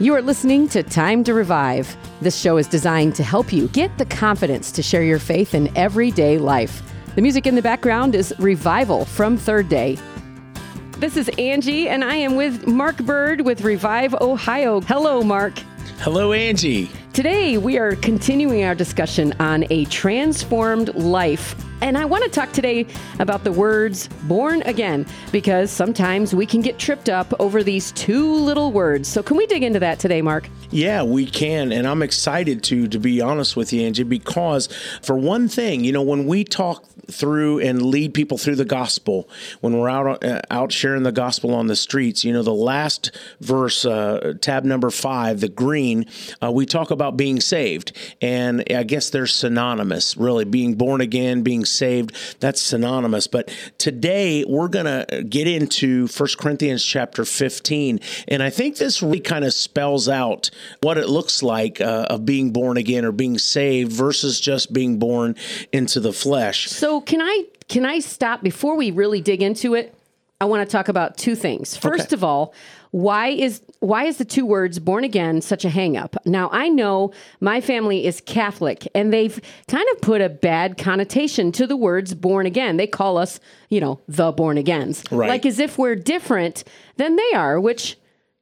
You are listening to Time to Revive. This show is designed to help you get the confidence to share your faith in everyday life. The music in the background is Revival from Third Day. This is Angie, and I am with Mark Bird with Revive Ohio. Hello, Mark. Hello, Angie. Today, we are continuing our discussion on a transformed life. And I want to talk today about the words born again because sometimes we can get tripped up over these two little words. So, can we dig into that today, Mark? Yeah, we can. And I'm excited to, to be honest with you, Angie, because for one thing, you know, when we talk through and lead people through the gospel, when we're out, uh, out sharing the gospel on the streets, you know, the last verse, uh, tab number five, the green, uh, we talk about being saved. And I guess they're synonymous, really. Being born again, being saved, that's synonymous. But today we're to get into First Corinthians chapter 15. And I think this really kind of spells out what it looks like uh, of being born again or being saved versus just being born into the flesh. So, can I can I stop before we really dig into it? I want to talk about two things. First Okay. of all, why is why is the two words born again such a hangup? Now I know my family is Catholic and they've kind of put a bad connotation to the words born again. They call us, you know, the born agains. Right. Like as if we're different than they are, which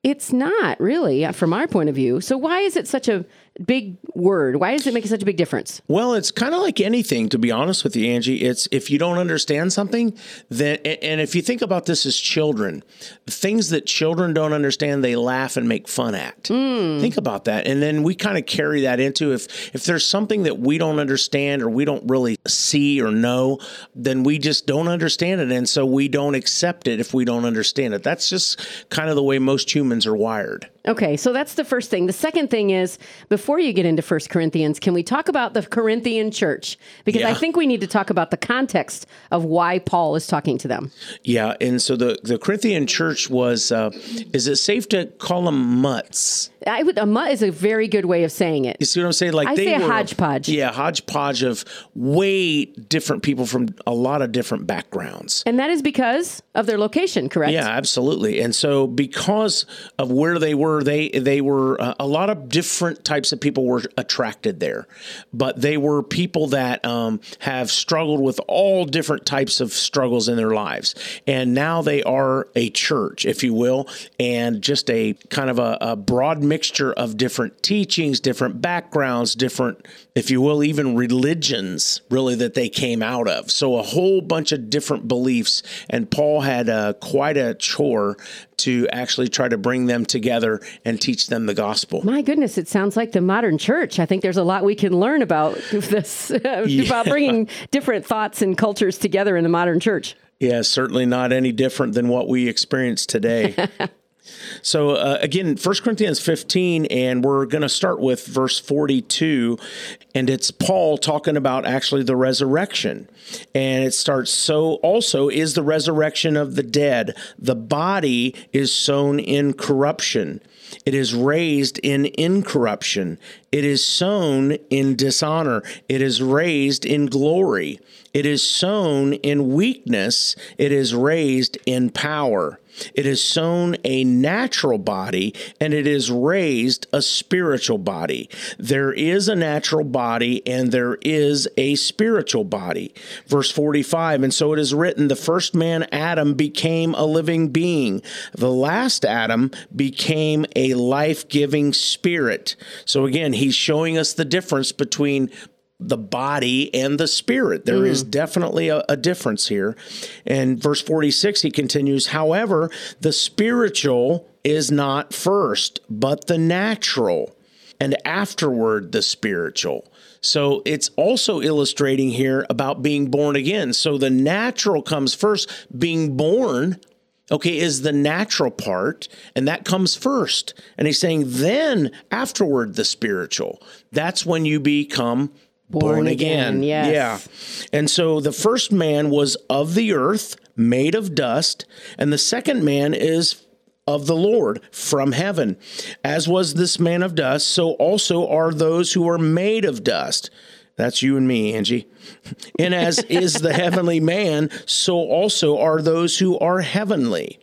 it's not really from our point of view. So why is it such a big word? Why does it make such a big difference? Well, it's kind of like anything, to be honest with you, Angie. It's if you don't understand something, then, and if you think about this as children, things that children don't understand, they laugh and make fun at. Hmm. Think about that. And then we kind of carry that into if, if there's something that we don't understand or we don't really see or know, then we just don't understand it. And so we don't accept it if we don't understand it. That's just kind of the way most humans are wired. Okay, so that's the first thing. The second thing is before you get into First Corinthians, can we talk about the Corinthian church? Because I think we need to talk about the context of why Paul is talking to them. Yeah, and so the the Corinthian church was. Uh, is it safe to call them mutts? I would a mutt is a very good way of saying it. You see what I'm saying? Like I they say a were hodgepodge. Yeah, hodgepodge of way different people from a lot of different backgrounds. And that is because of their location, correct? Yeah, absolutely. And so because of where they were, they they were uh, a lot of different types of people were attracted there, but they were people that um, have struggled with all different types of struggles in their lives, and now they are a church, if you will, and just a kind of a, a broad mixture of different teachings, different backgrounds, different, if you will, even religions, really that they came out of. So a whole bunch of different beliefs, and Paul had uh, quite a chore to actually try to bring them together and teach them the gospel. My goodness, it sounds like the modern church. I think there's a lot we can learn about this, about bringing different thoughts and cultures together in the modern church. Yeah, certainly not any different than what we experience today. so uh, again, 1 Corinthians 15, and we're going to start with verse 42, and it's Paul talking about actually the resurrection. And it starts, so also is the resurrection of the dead. The body is sown in corruption. It is raised in incorruption. It is sown in dishonor. It is raised in glory. It is sown in weakness. It is raised in power. It is sown a natural body and it is raised a spiritual body. There is a natural body and there is a spiritual body. Verse 45 And so it is written, the first man, Adam, became a living being. The last Adam became a life giving spirit. So again, he's showing us the difference between the body and the spirit. There is mm. definitely a, a difference here. And verse 46, he continues, however, the spiritual is not first, but the natural, and afterward the spiritual. So it's also illustrating here about being born again. So the natural comes first, being born okay, is the natural part, and that comes first. And he's saying, then afterward, the spiritual. That's when you become born, Born again. again, yes. Yeah. And so the first man was of the earth, made of dust, and the second man is of the Lord from heaven. As was this man of dust, so also are those who are made of dust. That's you and me, Angie. And as is the heavenly man, so also are those who are heavenly.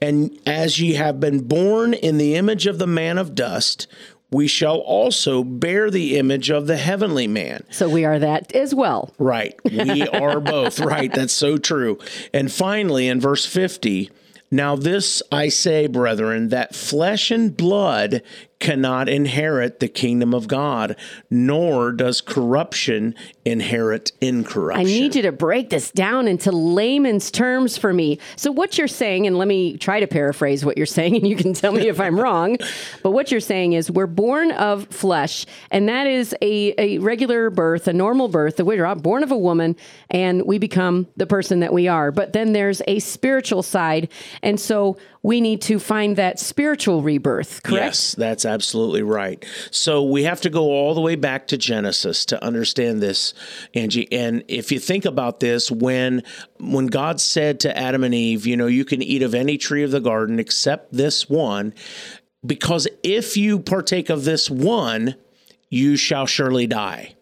And as ye have been born in the image of the man of dust, we shall also bear the image of the heavenly man. So we are that as well. Right. We are both. Right. That's so true. And finally, in verse 50, now this I say, brethren, that flesh and blood cannot inherit the kingdom of God, nor does corruption inherit incorruption. I need you to break this down into layman's terms for me. So, what you're saying, and let me try to paraphrase what you're saying, and you can tell me if I'm wrong, but what you're saying is we're born of flesh, and that is a, a regular birth, a normal birth, that we're born of a woman, and we become the person that we are. But then there's a spiritual side, and so we need to find that spiritual rebirth, correct? Yes, that's absolutely right. So we have to go all the way back to Genesis to understand this, Angie. And if you think about this, when when God said to Adam and Eve, you know, you can eat of any tree of the garden except this one, because if you partake of this one, you shall surely die.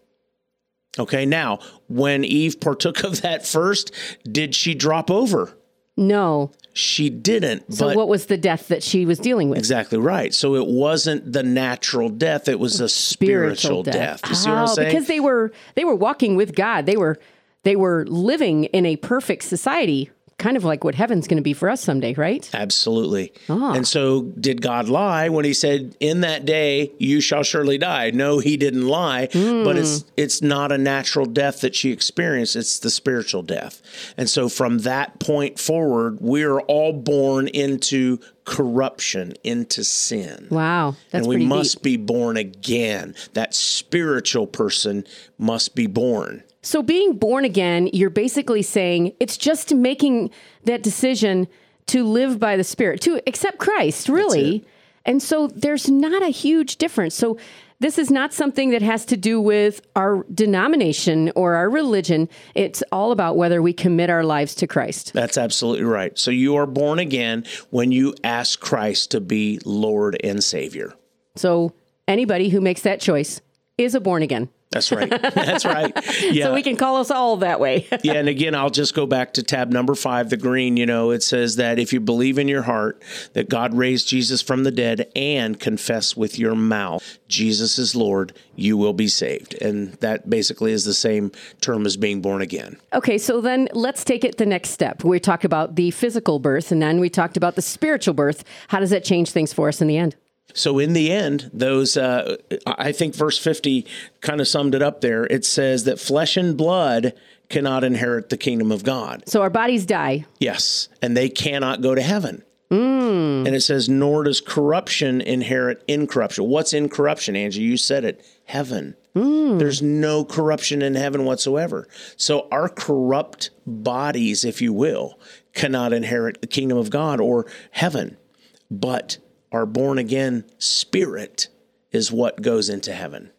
Okay, now, when Eve partook of that first, did she drop over? No. She didn't. So but what was the death that she was dealing with? Exactly right. So it wasn't the natural death; it was a spiritual, death. You see what I'm Oh, because they were they were walking with God. They were they were living in a perfect society, kind of like what heaven's going to be for us someday, right? Absolutely. Ah. And so, did God lie when He said, "In that day you shall surely die"? No, He didn't lie. Hmm. But it's it's not a natural death that she experienced; it's the spiritual death. And so, from that point forward, we're all born into corruption, into sin. Wow, that's and we must deep. be born again. That spiritual person must be born. So being born again, you're basically saying it's just making that decision to live by the Spirit, to accept Christ, really. And so there's not a huge difference. So this is not something that has to do with our denomination or our religion. It's all about whether we commit our lives to Christ. That's absolutely right. So you are born again when you ask Christ to be Lord and Savior. So anybody who makes that choice is a born again. That's right. That's right. Yeah. So we can call us all that way. yeah, and again, I'll just go back to tab number five, the green. You know, it says that if you believe in your heart that God raised Jesus from the dead and confess with your mouth Jesus is Lord, you will be saved. And that basically is the same term as being born again. Okay, so then let's take it the next step. We talked about the physical birth and then we talked about the spiritual birth. How does that change things for us in the end? So in the end, those uh, I think verse fifty kind of summed it up. There, it says that flesh and blood cannot inherit the kingdom of God. So our bodies die. Yes, and they cannot go to heaven. And it says, nor does corruption inherit incorruption. What's incorruption, Angie? You said it. Heaven. There's no corruption in heaven whatsoever. So our corrupt bodies, if you will, cannot inherit the kingdom of God or heaven. But our born again spirit is what goes into heaven.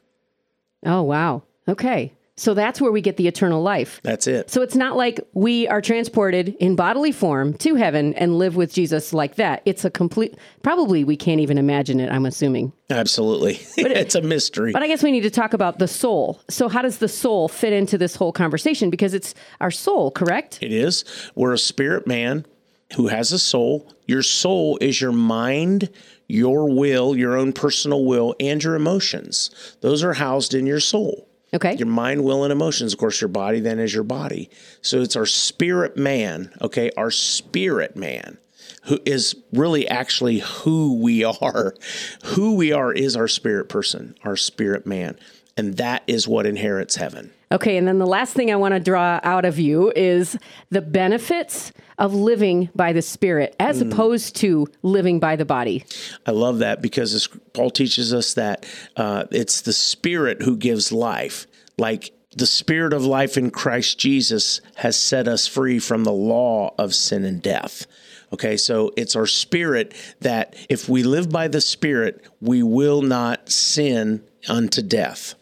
Oh, wow. Okay. So that's where we get the eternal life. That's it. So it's not like we are transported in bodily form to heaven and live with Jesus like that. It's a complete, probably we can't even imagine it, I'm assuming. Absolutely. it's a mystery. But I guess we need to talk about the soul. So, how does the soul fit into this whole conversation? Because it's our soul, correct? It is. We're a spirit man who has a soul. Your soul is your mind, your will, your own personal will, and your emotions. Those are housed in your soul. Okay. Your mind, will, and emotions. Of course, your body then is your body. So it's our spirit man, okay? Our spirit man, who is really actually who we are. Who we are is our spirit person, our spirit man. And that is what inherits heaven. Okay, and then the last thing I want to draw out of you is the benefits of living by the Spirit as opposed to living by the body. I love that because Paul teaches us that uh, it's the Spirit who gives life. Like the Spirit of life in Christ Jesus has set us free from the law of sin and death. Okay, so it's our spirit that if we live by the Spirit, we will not sin unto death.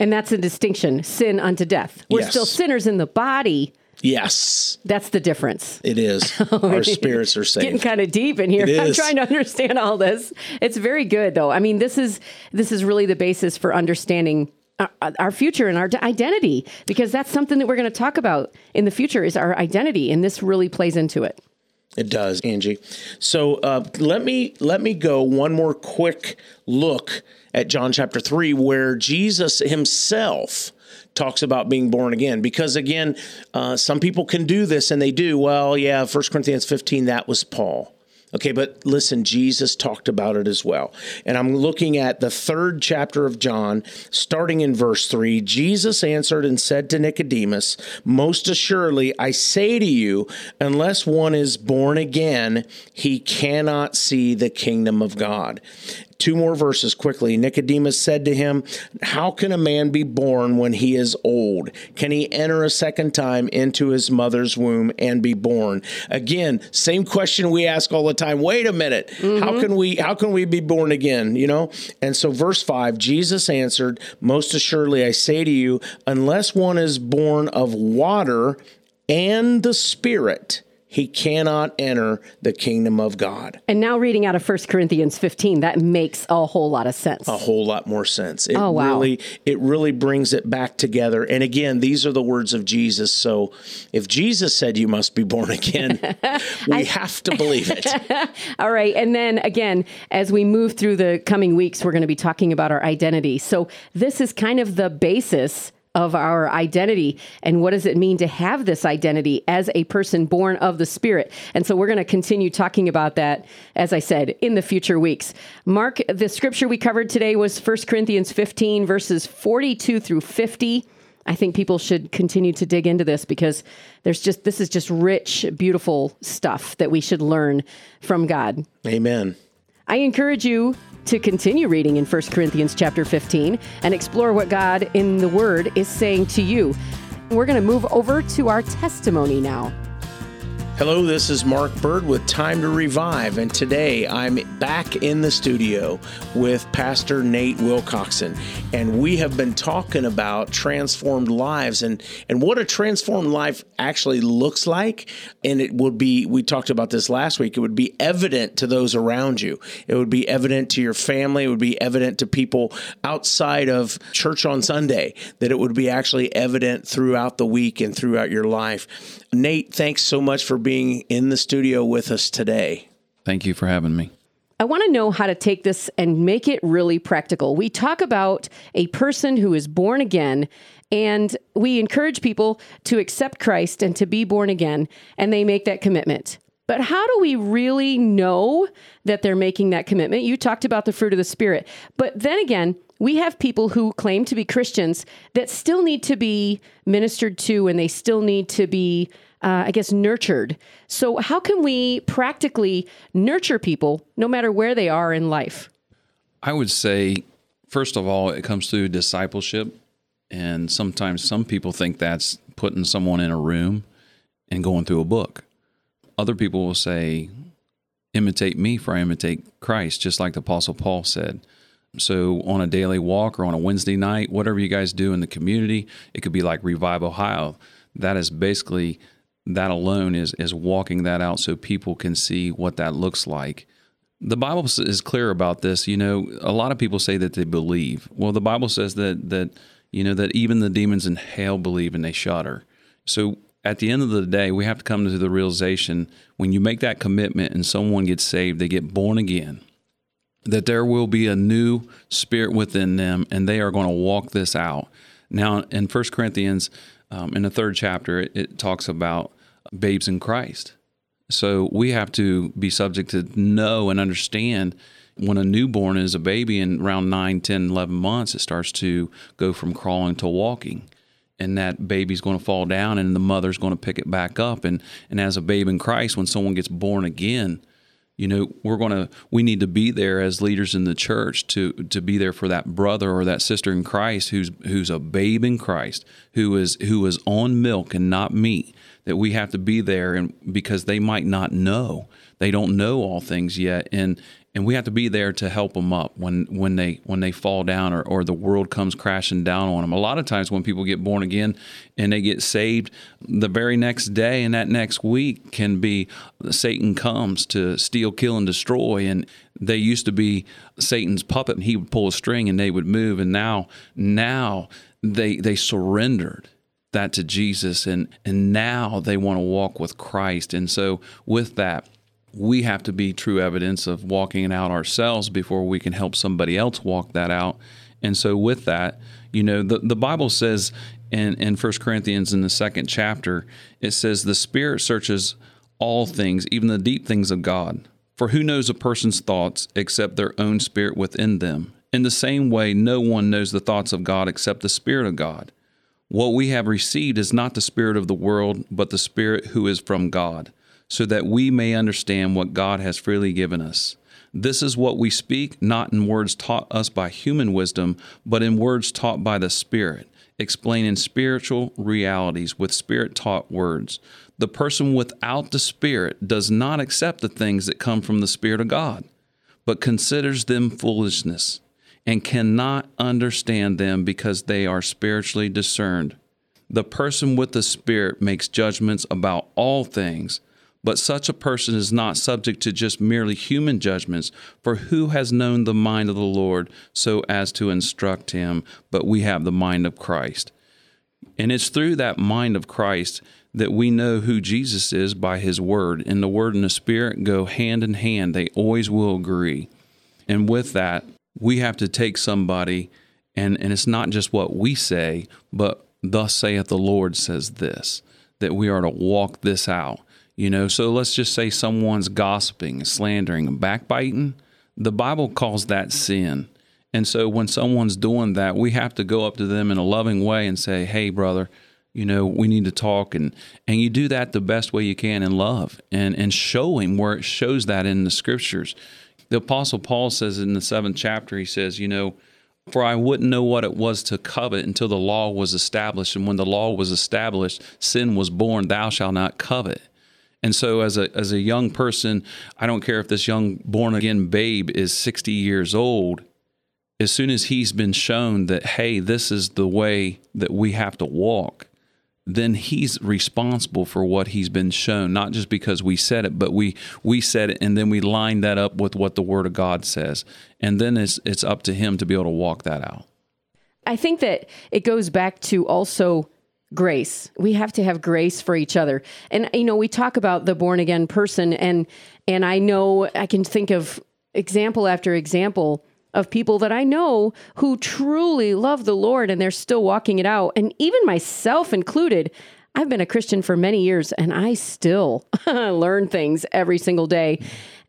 And that's a distinction sin unto death. We're Yes. still sinners in the body. Yes, That's the difference. it is. Our spirits are saved. Getting kind of deep in here. I'm trying to understand all this. It's very good though. I mean, this is this is really the basis for understanding our, our future and our identity because that's something that we're going to talk about in the future is our identity and this really plays into it. It does, Angie. So uh, let me let me go one more quick look at John chapter three, where Jesus Himself talks about being born again. Because again, uh, some people can do this, and they do. Well, yeah, First Corinthians fifteen, that was Paul. Okay, but listen, Jesus talked about it as well. And I'm looking at the third chapter of John, starting in verse 3. Jesus answered and said to Nicodemus, Most assuredly, I say to you, unless one is born again, he cannot see the kingdom of God. Two more verses quickly. Nicodemus said to him, How can a man be born when he is old? Can he enter a second time into his mother's womb and be born? Again, same question we ask all the time. Wait a minute. Mm-hmm. How can we how can we be born again? You know? And so verse five, Jesus answered, Most assuredly I say to you, unless one is born of water and the Spirit, he cannot enter the kingdom of God. And now reading out of 1 Corinthians 15, that makes a whole lot of sense. A whole lot more sense. It oh, wow. really it really brings it back together. And again, these are the words of Jesus. So if Jesus said you must be born again, we I, have to believe it. All right. And then again, as we move through the coming weeks, we're going to be talking about our identity. So this is kind of the basis of our identity and what does it mean to have this identity as a person born of the Spirit. And so we're going to continue talking about that, as I said, in the future weeks. Mark, the scripture we covered today was 1 Corinthians 15, verses 42 through 50. I think people should continue to dig into this because there's just this is just rich, beautiful stuff that we should learn from God. Amen. I encourage you to continue reading in 1 Corinthians chapter 15 and explore what God in the Word is saying to you. We're going to move over to our testimony now. Hello, this is Mark Bird with Time to Revive, and today I'm back in the studio with Pastor Nate Wilcoxon, and we have been talking about transformed lives and and what a transformed life actually looks like. And it would be we talked about this last week. It would be evident to those around you. It would be evident to your family. It would be evident to people outside of church on Sunday. That it would be actually evident throughout the week and throughout your life. Nate, thanks so much for being in the studio with us today. Thank you for having me. I want to know how to take this and make it really practical. We talk about a person who is born again, and we encourage people to accept Christ and to be born again, and they make that commitment. But how do we really know that they're making that commitment? You talked about the fruit of the Spirit. But then again, we have people who claim to be Christians that still need to be ministered to and they still need to be uh, I guess, nurtured. So, how can we practically nurture people no matter where they are in life? I would say, first of all, it comes through discipleship. And sometimes some people think that's putting someone in a room and going through a book. Other people will say, imitate me for I imitate Christ, just like the Apostle Paul said. So, on a daily walk or on a Wednesday night, whatever you guys do in the community, it could be like Revive Ohio. That is basically that alone is is walking that out so people can see what that looks like. The Bible is clear about this. You know, a lot of people say that they believe. Well, the Bible says that that you know that even the demons in hell believe and they shudder. So at the end of the day, we have to come to the realization when you make that commitment and someone gets saved, they get born again, that there will be a new spirit within them and they are going to walk this out. Now, in First Corinthians, um, in the third chapter, it, it talks about babes in Christ. So we have to be subject to know and understand when a newborn is a baby and around 9, 10, 11 months, it starts to go from crawling to walking. And that baby's going to fall down and the mother's going to pick it back up. And, and as a babe in Christ, when someone gets born again, you know we're going to we need to be there as leaders in the church to to be there for that brother or that sister in Christ who's who's a babe in Christ who is who is on milk and not meat that we have to be there and because they might not know. They don't know all things yet. And and we have to be there to help them up when when they when they fall down or, or the world comes crashing down on them a lot of times when people get born again and they get saved the very next day and that next week can be satan comes to steal kill and destroy. And they used to be satan's puppet and he would pull a string and they would move. And now now they they surrendered that to Jesus. And and now they want to walk with Christ. And so with that, we have to be true evidence of walking it out ourselves before we can help somebody else walk that out. And so with that, you know, the, the Bible says in, in 1 Corinthians in the second chapter, it says the spirit searches all things, even the deep things of God. For who knows a person's thoughts except their own spirit within them? In the same way, no one knows the thoughts of God except the Spirit of God. What we have received is not the Spirit of the world, but the Spirit who is from God, so that we may understand what God has freely given us. This is what we speak, not in words taught us by human wisdom, but in words taught by the Spirit, explaining spiritual realities with Spirit taught words. The person without the Spirit does not accept the things that come from the Spirit of God, but considers them foolishness and cannot understand them because they are spiritually discerned. The person with the Spirit makes judgments about all things, but such a person is not subject to just merely human judgments, for who has known the mind of the Lord so as to instruct him? But we have the mind of Christ. And it's through that mind of Christ that we know who Jesus is by his word. And the word and the spirit go hand in hand, they always will agree. And with that, we have to take somebody, and, and it's not just what we say, but thus saith the Lord says this, that we are to walk this out. You know, so let's just say someone's gossiping, slandering, and backbiting. The Bible calls that sin. And so when someone's doing that, we have to go up to them in a loving way and say, "Hey, brother, you know, we need to talk." And and you do that the best way you can in love, and and showing where it shows that in the scriptures. The Apostle Paul says in the seventh chapter, he says, you know, for I wouldn't know what it was to covet until the law was established. And when the law was established, sin was born, thou shalt not covet. And so as a as a young person, I don't care if this young born again babe is 60 years old, as soon as he's been shown that hey, this is the way that we have to walk, then he's responsible for what he's been shown not just because we said it but we we said it and then we line that up with what the word of god says. And then it's it's up to him to be able to walk that out. I think that it goes back to also grace we have to have grace for each other and you know we talk about the born again person and and i know i can think of example after example of people that I know who truly love the Lord and they're still walking it out. And even myself included, I've been a Christian for many years and I still learn things every single day.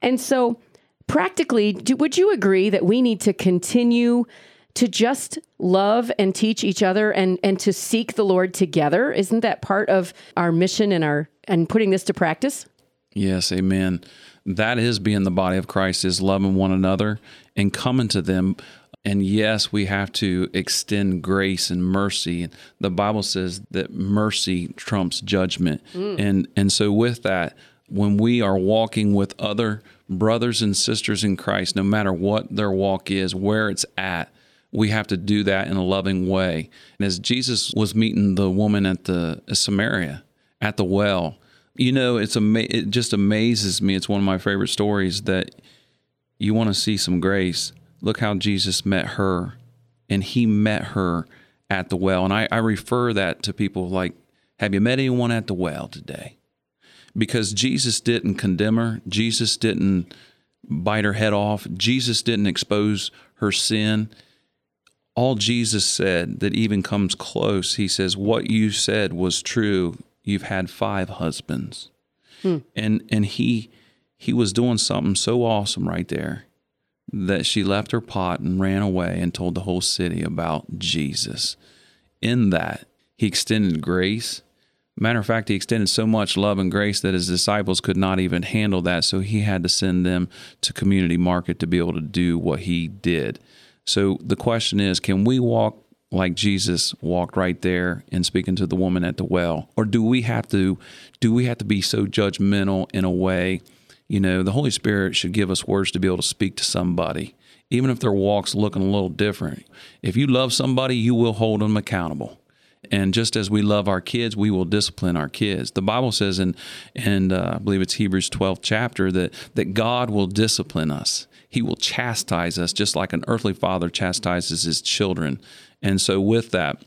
And so, practically, do, would you agree that we need to continue to just love and teach each other and, and to seek the Lord together? Isn't that part of our mission and our and putting this to practice? Yes, amen that is being the body of Christ is loving one another and coming to them. And yes, we have to extend grace and mercy. The Bible says that mercy trumps judgment. Mm. And and so with that, when we are walking with other brothers and sisters in Christ, no matter what their walk is, where it's at, we have to do that in a loving way. And as Jesus was meeting the woman at the Samaria at the well, you know, it's ama- it just amazes me. It's one of my favorite stories that you want to see some grace. Look how Jesus met her, and he met her at the well. And I, I refer that to people like, have you met anyone at the well today? Because Jesus didn't condemn her, Jesus didn't bite her head off, Jesus didn't expose her sin. All Jesus said that even comes close, he says, What you said was true you've had five husbands. Hmm. And and he he was doing something so awesome right there that she left her pot and ran away and told the whole city about Jesus. In that, he extended grace. Matter of fact, he extended so much love and grace that his disciples could not even handle that. So he had to send them to community market to be able to do what he did. So the question is can we walk like Jesus walked right there and speaking to the woman at the well? Or do we have to do we have to be so judgmental in a way? You know, the Holy Spirit should give us words to be able to speak to somebody, even if their walk's looking a little different. If you love somebody, you will hold them accountable. And just as we love our kids, we will discipline our kids. The Bible says in, and uh, I believe it's Hebrews 12th chapter that that God will discipline us. He will chastise us just like an earthly father chastises his children. And so, with that,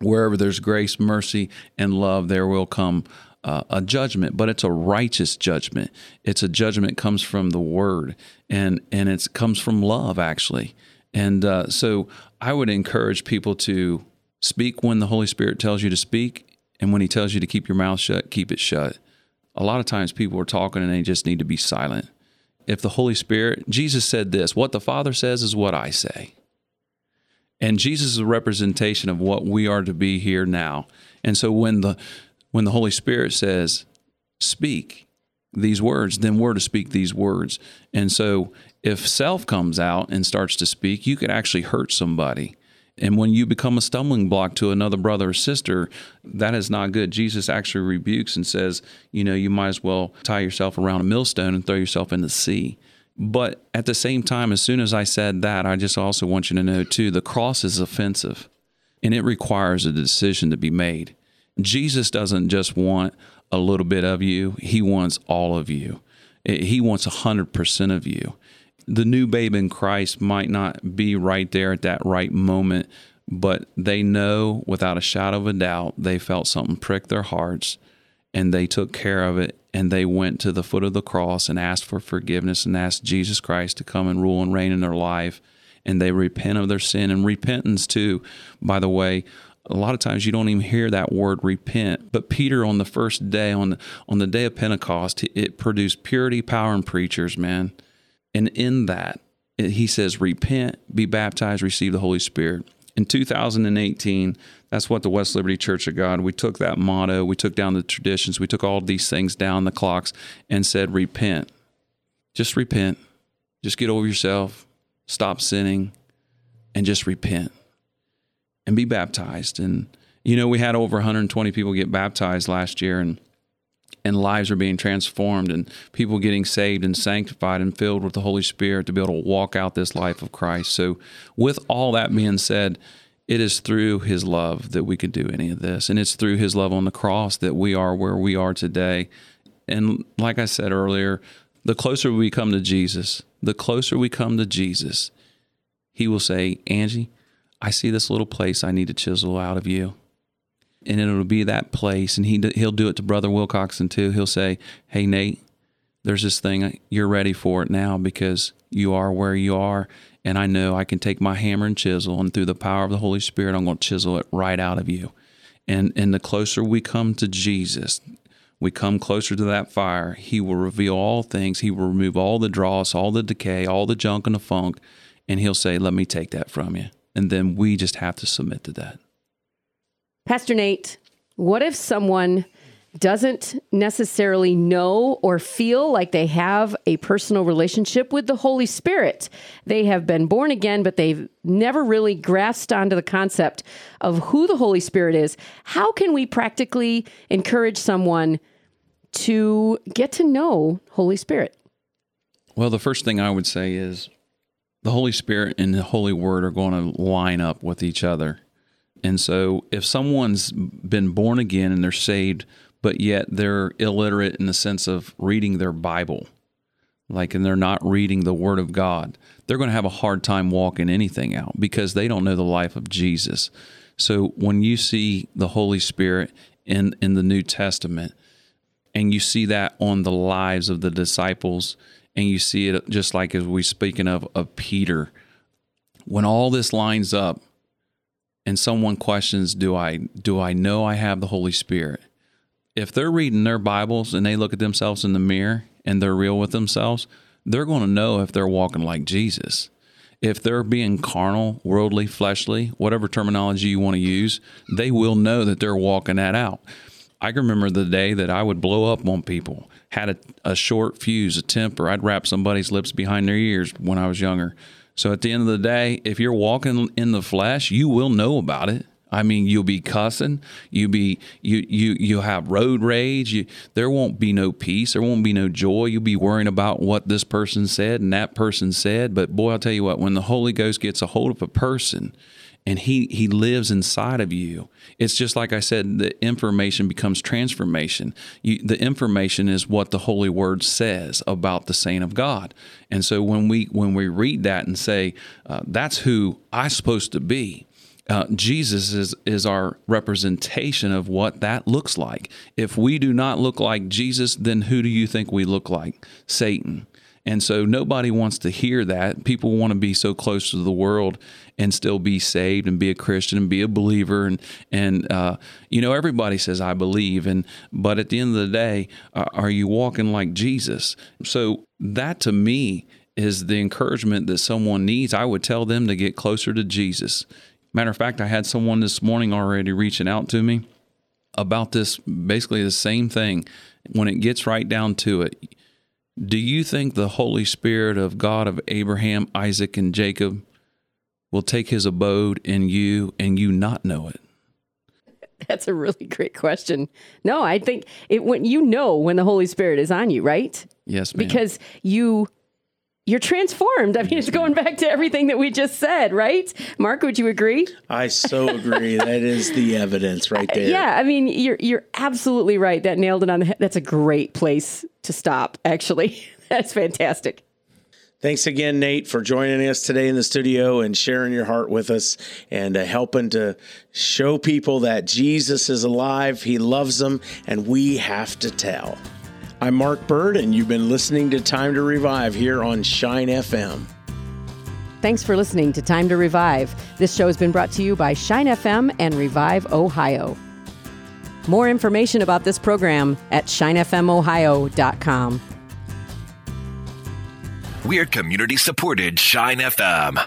Wherever there's grace, mercy, and love, there will come uh, a judgment, but it's a righteous judgment. It's a judgment comes from the Word, and and it comes from love actually. And uh, so I would encourage people to speak when the Holy Spirit tells you to speak, and when He tells you to keep your mouth shut, keep it shut. A lot of times people are talking and they just need to be silent. If the Holy Spirit, Jesus said this, what the Father says is what I say. And Jesus is a representation of what we are to be here now. And so when the when the Holy Spirit says, speak these words, then we're to speak these words. And so if self comes out and starts to speak, you could actually hurt somebody. And when you become a stumbling block to another brother or sister, that is not good. Jesus actually rebukes and says, you know, you might as well tie yourself around a millstone and throw yourself in the sea. But at the same time, as soon as I said that, I just also want you to know too the cross is offensive and it requires a decision to be made. Jesus doesn't just want a little bit of you, He wants all of you. He wants 100% of you. The new babe in Christ might not be right there at that right moment, but they know without a shadow of a doubt they felt something prick their hearts and they took care of it and they went to the foot of the cross and asked for forgiveness and asked Jesus Christ to come and rule and reign in their life. And they repent of their sin and repentance too. By the way a lot of times you don't even hear that word repent but peter on the first day on the, on the day of pentecost it produced purity power and preachers man and in that he says repent be baptized receive the holy spirit. In 2018 that's what the west liberty church of god we took that motto we took down the traditions we took all these things down the clocks and said repent. Just repent. Just get over yourself. Stop sinning and just repent and be baptized. And you know, we had over 120 people get baptized last year, and and lives are being transformed, and people getting saved and sanctified and filled with the Holy Spirit to be able to walk out this life of Christ. So, with all that being said, it is through His love that we could do any of this, and it's through His love on the cross that we are where we are today. And like I said earlier, the closer we come to Jesus, the closer we come to Jesus, He will say, Angie, I see this little place I need to chisel out of you. And it'll be that place. And he, he'll do it to Brother Wilcoxon too. He'll say, Hey, Nate, there's this thing. You're ready for it now because you are where you are. And I know I can take my hammer and chisel, and through the power of the Holy Spirit, I'm going to chisel it right out of you. And, and the closer we come to Jesus, we come closer to that fire, He will reveal all things. He will remove all the dross, all the decay, all the junk and the funk, and He'll say, Let me take that from you and then we just have to submit to that. Pastor Nate, what if someone doesn't necessarily know or feel like they have a personal relationship with the Holy Spirit. They have been born again, but they've never really grasped onto the concept of who the Holy Spirit is. How can we practically encourage someone to get to know Holy Spirit? Well, the first thing I would say is the Holy Spirit and the Holy Word are going to line up with each other. And so if someone's been born again and they're saved, but yet they're illiterate in the sense of reading their Bible, like, and they're not reading the Word of God, they're going to have a hard time walking anything out because they don't know the life of Jesus. So when you see the Holy Spirit in, in the New Testament, and you see that on the lives of the disciples and you see it just like as we speaking of of Peter when all this lines up and someone questions do I do I know I have the Holy Spirit if they're reading their Bibles and they look at themselves in the mirror and they're real with themselves they're going to know if they're walking like Jesus if they're being carnal, worldly, fleshly, whatever terminology you want to use, they will know that they're walking that out. I can remember the day that I would blow up on people. Had a, a short fuse, a temper. I'd wrap somebody's lips behind their ears when I was younger. So at the end of the day, if you're walking in the flesh, you will know about it. I mean, you'll be cussing. You be you you you have road rage. You, there won't be no peace. There won't be no joy. You'll be worrying about what this person said and that person said. But boy, I'll tell you what. When the Holy Ghost gets a hold of a person, and he he lives inside of you it's just like i said the information becomes transformation you, the information is what the holy word says about the saint of god and so when we when we read that and say uh, that's who i'm supposed to be uh, Jesus is is our representation of what that looks like. If we do not look like Jesus, then who do you think we look like? Satan. And so nobody wants to hear that. People want to be so close to the world and still be saved and be a Christian and be a believer. And and uh, you know everybody says I believe. And but at the end of the day, uh, are you walking like Jesus? So that to me is the encouragement that someone needs. I would tell them to get closer to Jesus. Matter of fact, I had someone this morning already reaching out to me about this, basically the same thing. When it gets right down to it, do you think the Holy Spirit of God of Abraham, Isaac, and Jacob will take his abode in you and you not know it? That's a really great question. No, I think it when you know when the Holy Spirit is on you, right? Yes, ma'am. Because you you're transformed. I mean, it's going back to everything that we just said, right? Mark, would you agree? I so agree. that is the evidence right there. Yeah, I mean, you're you're absolutely right. That nailed it on the head. That's a great place to stop. Actually, that's fantastic. Thanks again, Nate, for joining us today in the studio and sharing your heart with us and uh, helping to show people that Jesus is alive. He loves them, and we have to tell. I'm Mark Bird, and you've been listening to Time to Revive here on Shine FM. Thanks for listening to Time to Revive. This show has been brought to you by Shine FM and Revive Ohio. More information about this program at shinefmohio.com. We're community supported Shine FM.